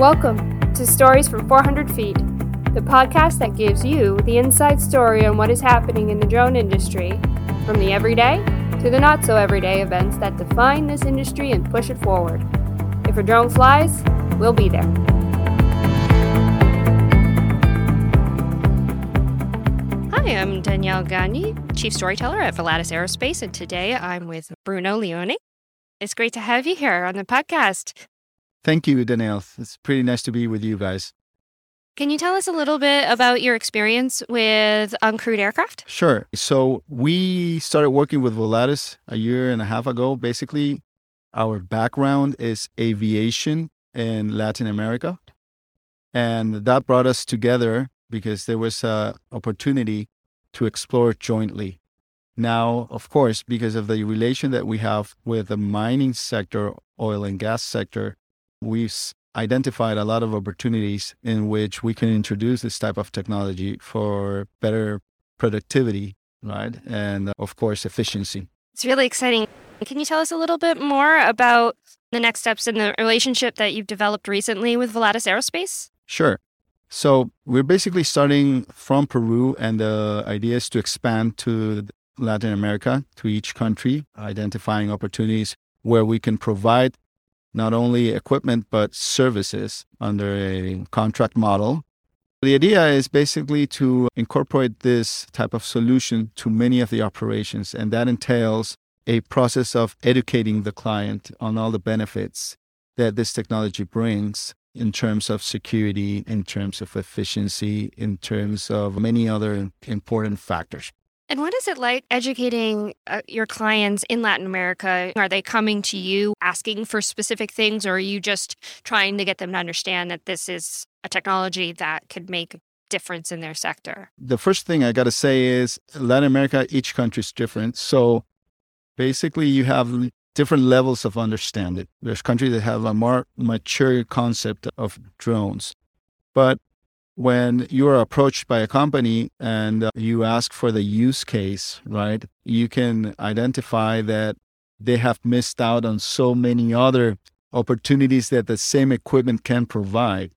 Welcome to Stories from 400 Feet, the podcast that gives you the inside story on what is happening in the drone industry, from the everyday to the not so everyday events that define this industry and push it forward. If a drone flies, we'll be there. Hi, I'm Danielle Gagne, Chief Storyteller at Volatus Aerospace, and today I'm with Bruno Leoni. It's great to have you here on the podcast. Thank you, Danielle. It's pretty nice to be with you guys. Can you tell us a little bit about your experience with um, uncrewed aircraft? Sure. So we started working with Volatus a year and a half ago. Basically, our background is aviation in Latin America. And that brought us together because there was an opportunity to explore jointly. Now, of course, because of the relation that we have with the mining sector, oil and gas sector, we've identified a lot of opportunities in which we can introduce this type of technology for better productivity, right? And of course, efficiency. It's really exciting. Can you tell us a little bit more about the next steps in the relationship that you've developed recently with Volatus Aerospace? Sure. So we're basically starting from Peru, and the idea is to expand to Latin America, to each country, identifying opportunities where we can provide not only equipment, but services under a contract model. The idea is basically to incorporate this type of solution to many of the operations, and that entails a process of educating the client on all the benefits that this technology brings in terms of security, in terms of efficiency, in terms of many other important factors. And what is it like educating uh, your clients in Latin America? Are they coming to you asking for specific things, or are you just trying to get them to understand that this is a technology that could make a difference in their sector? The first thing I got to say is Latin America, each country is different. So basically, you have different levels of understanding. There's countries that have a more mature concept of drones. But when you are approached by a company and uh, you ask for the use case, right, you can identify that they have missed out on so many other opportunities that the same equipment can provide.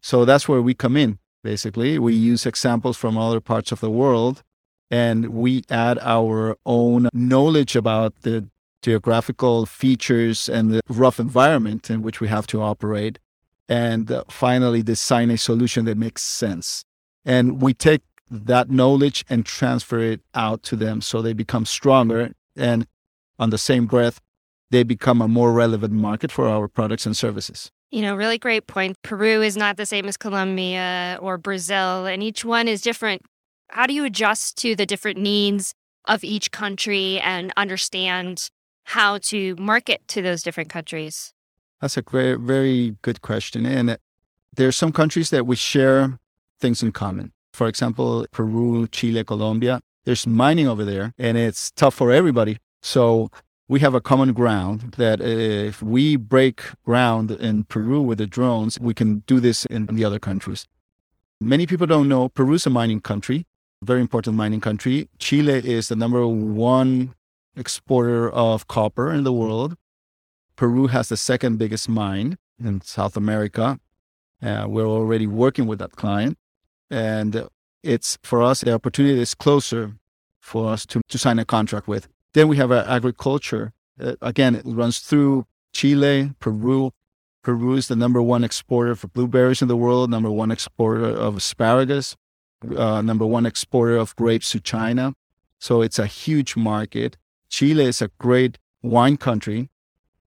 So that's where we come in. Basically, we use examples from other parts of the world and we add our own knowledge about the geographical features and the rough environment in which we have to operate and uh, finally design a solution that makes sense. And we take that knowledge and transfer it out to them so they become stronger. And on the same breath, they become a more relevant market for our products and services. You know, really great point. Peru is not the same as Colombia or Brazil, and each one is different. How do you adjust to the different needs of each country and understand how to market to those different countries? That's a very, very good question. And there are some countries that we share things in common. For example, Peru, Chile, Colombia, there's mining over there and it's tough for everybody. So we have a common ground that if we break ground in Peru with the drones, we can do this in the other countries. Many people don't know Peru is a mining country, very important mining country. Chile is the number one exporter of copper in the world. Peru has the second biggest mine in South America. Uh, we're already working with that client. And it's for us, the opportunity is closer for us to, to sign a contract with. Then we have our agriculture. Uh, again, it runs through Chile, Peru. Peru is the number one exporter for blueberries in the world, number one exporter of asparagus, uh, number one exporter of grapes to China. So it's a huge market. Chile is a great wine country.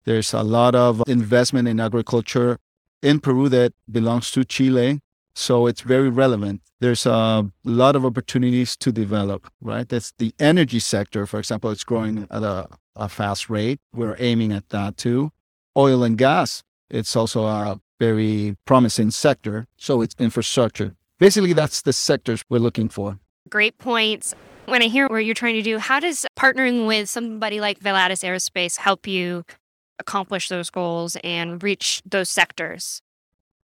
There's a lot of investment in agriculture in Peru that belongs to Chile. So it's very relevant. There's a lot of opportunities to develop, right? That's the energy sector, for example, it's growing at a, a fast rate. We're aiming at that too. Oil and gas, it's also a very promising sector. So it's infrastructure. Basically, that's the sectors we're looking for. Great points. When I hear what you're trying to do, how does partnering with somebody like Volatus Aerospace help you accomplish those goals and reach those sectors?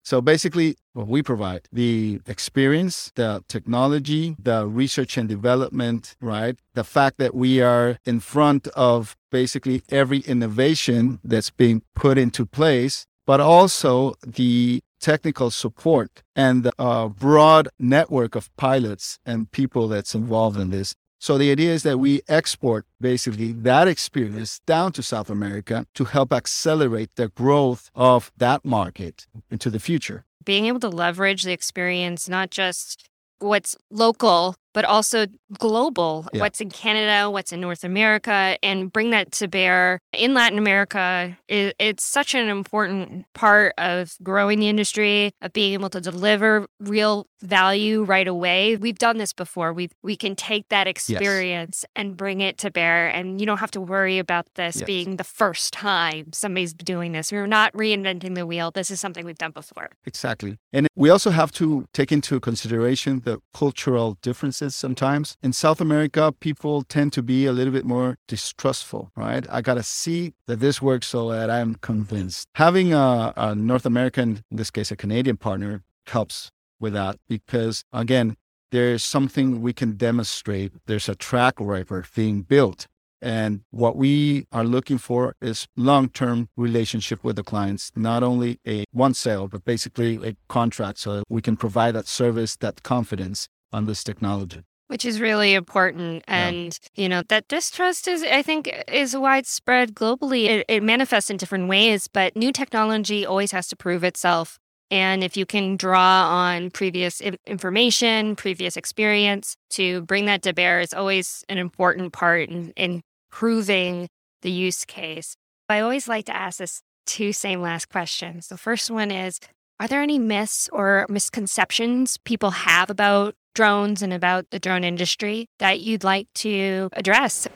So basically, what we provide the experience, the technology, the research and development, right? The fact that we are in front of basically every innovation that's being put into place, but also the technical support and a uh, broad network of pilots and people that's involved in this. So the idea is that we export basically that experience down to South America to help accelerate the growth of that market into the future. Being able to leverage the experience, not just what's local but also global yeah. what's in canada what's in north america and bring that to bear in latin america. It, it's such an important part of growing the industry of being able to deliver real value right away. We've done this before. We we can take that experience yes. and bring it to bear and you don't have to worry about this yes. being the first time somebody's doing this. We're not reinventing the wheel. This is something we've done before. Exactly. And we also have to take into consideration the cultural differences sometimes. In South America, people tend to be a little bit more distrustful, right? I got to see that this works so that I'm convinced. Having a, a North American, in this case, a Canadian partner, helps with that because, again, there's something we can demonstrate. There's a track record being built and what we are looking for is long-term relationship with the clients, not only a one sale, but basically a contract so we can provide that service, that confidence on this technology. Which is really important. And, yeah. you know, that distrust is, I think, is widespread globally. It, it manifests in different ways, but new technology always has to prove itself. And if you can draw on previous information, previous experience to bring that to bear, is always an important part in, in proving the use case. I always like to ask this two same last questions. The first one is Are there any myths or misconceptions people have about drones and about the drone industry that you'd like to address?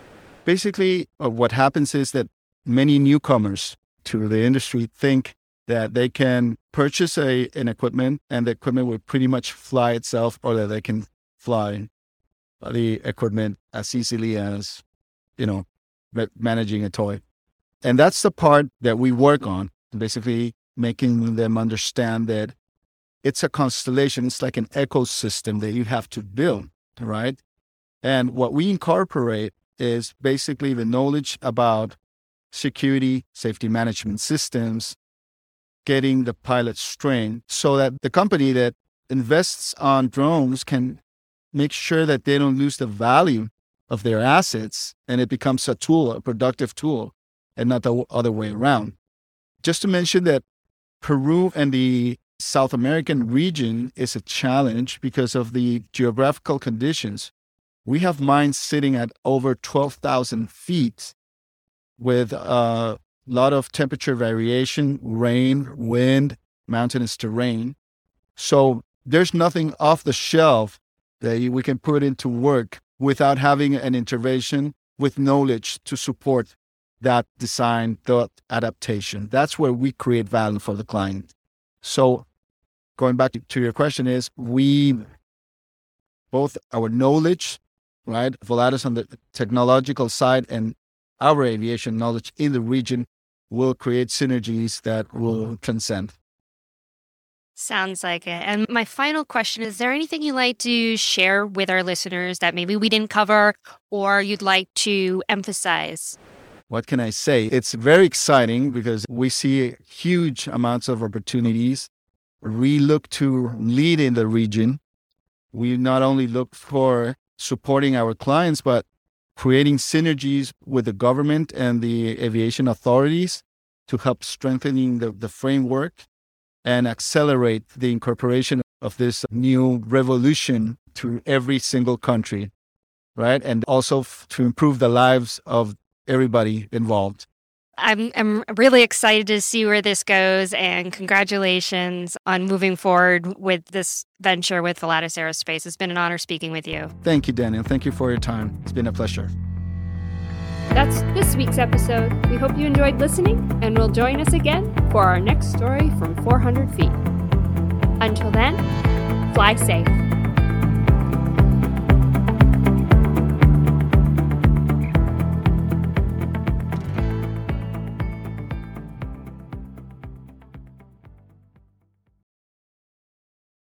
Basically, uh, what happens is that many newcomers to the industry think that they can purchase a, an equipment and the equipment will pretty much fly itself or that they can fly the equipment as easily as you know, managing a toy. And that's the part that we work on, basically making them understand that it's a constellation. It's like an ecosystem that you have to build, right? And what we incorporate is basically the knowledge about security, safety management systems, getting the pilots trained so that the company that invests on drones can make sure that they don't lose the value of their assets and it becomes a tool, a productive tool, and not the other way around. Just to mention that Peru and the South American region is a challenge because of the geographical conditions. We have mines sitting at over 12,000 feet with a lot of temperature variation, rain, wind, mountainous terrain. So there's nothing off the shelf that we can put into work without having an intervention with knowledge to support that design, that adaptation. That's where we create value for the client. So going back to your question is we both our knowledge, right? Volatus on the technological side and our aviation knowledge in the region will create synergies that will transcend. Sounds like it. And my final question is there anything you'd like to share with our listeners that maybe we didn't cover or you'd like to emphasize? What can I say? It's very exciting because we see huge amounts of opportunities. We look to lead in the region. We not only look for supporting our clients, but creating synergies with the government and the aviation authorities to help strengthening the, the framework and accelerate the incorporation of this new revolution to every single country, right? And also f- to improve the lives of everybody involved. I'm, I'm really excited to see where this goes and congratulations on moving forward with this venture with Volatus Aerospace. It's been an honor speaking with you. Thank you, Daniel. Thank you for your time. It's been a pleasure. That's this week's episode. We hope you enjoyed listening and will join us again for our next story from 400 feet. Until then, fly safe.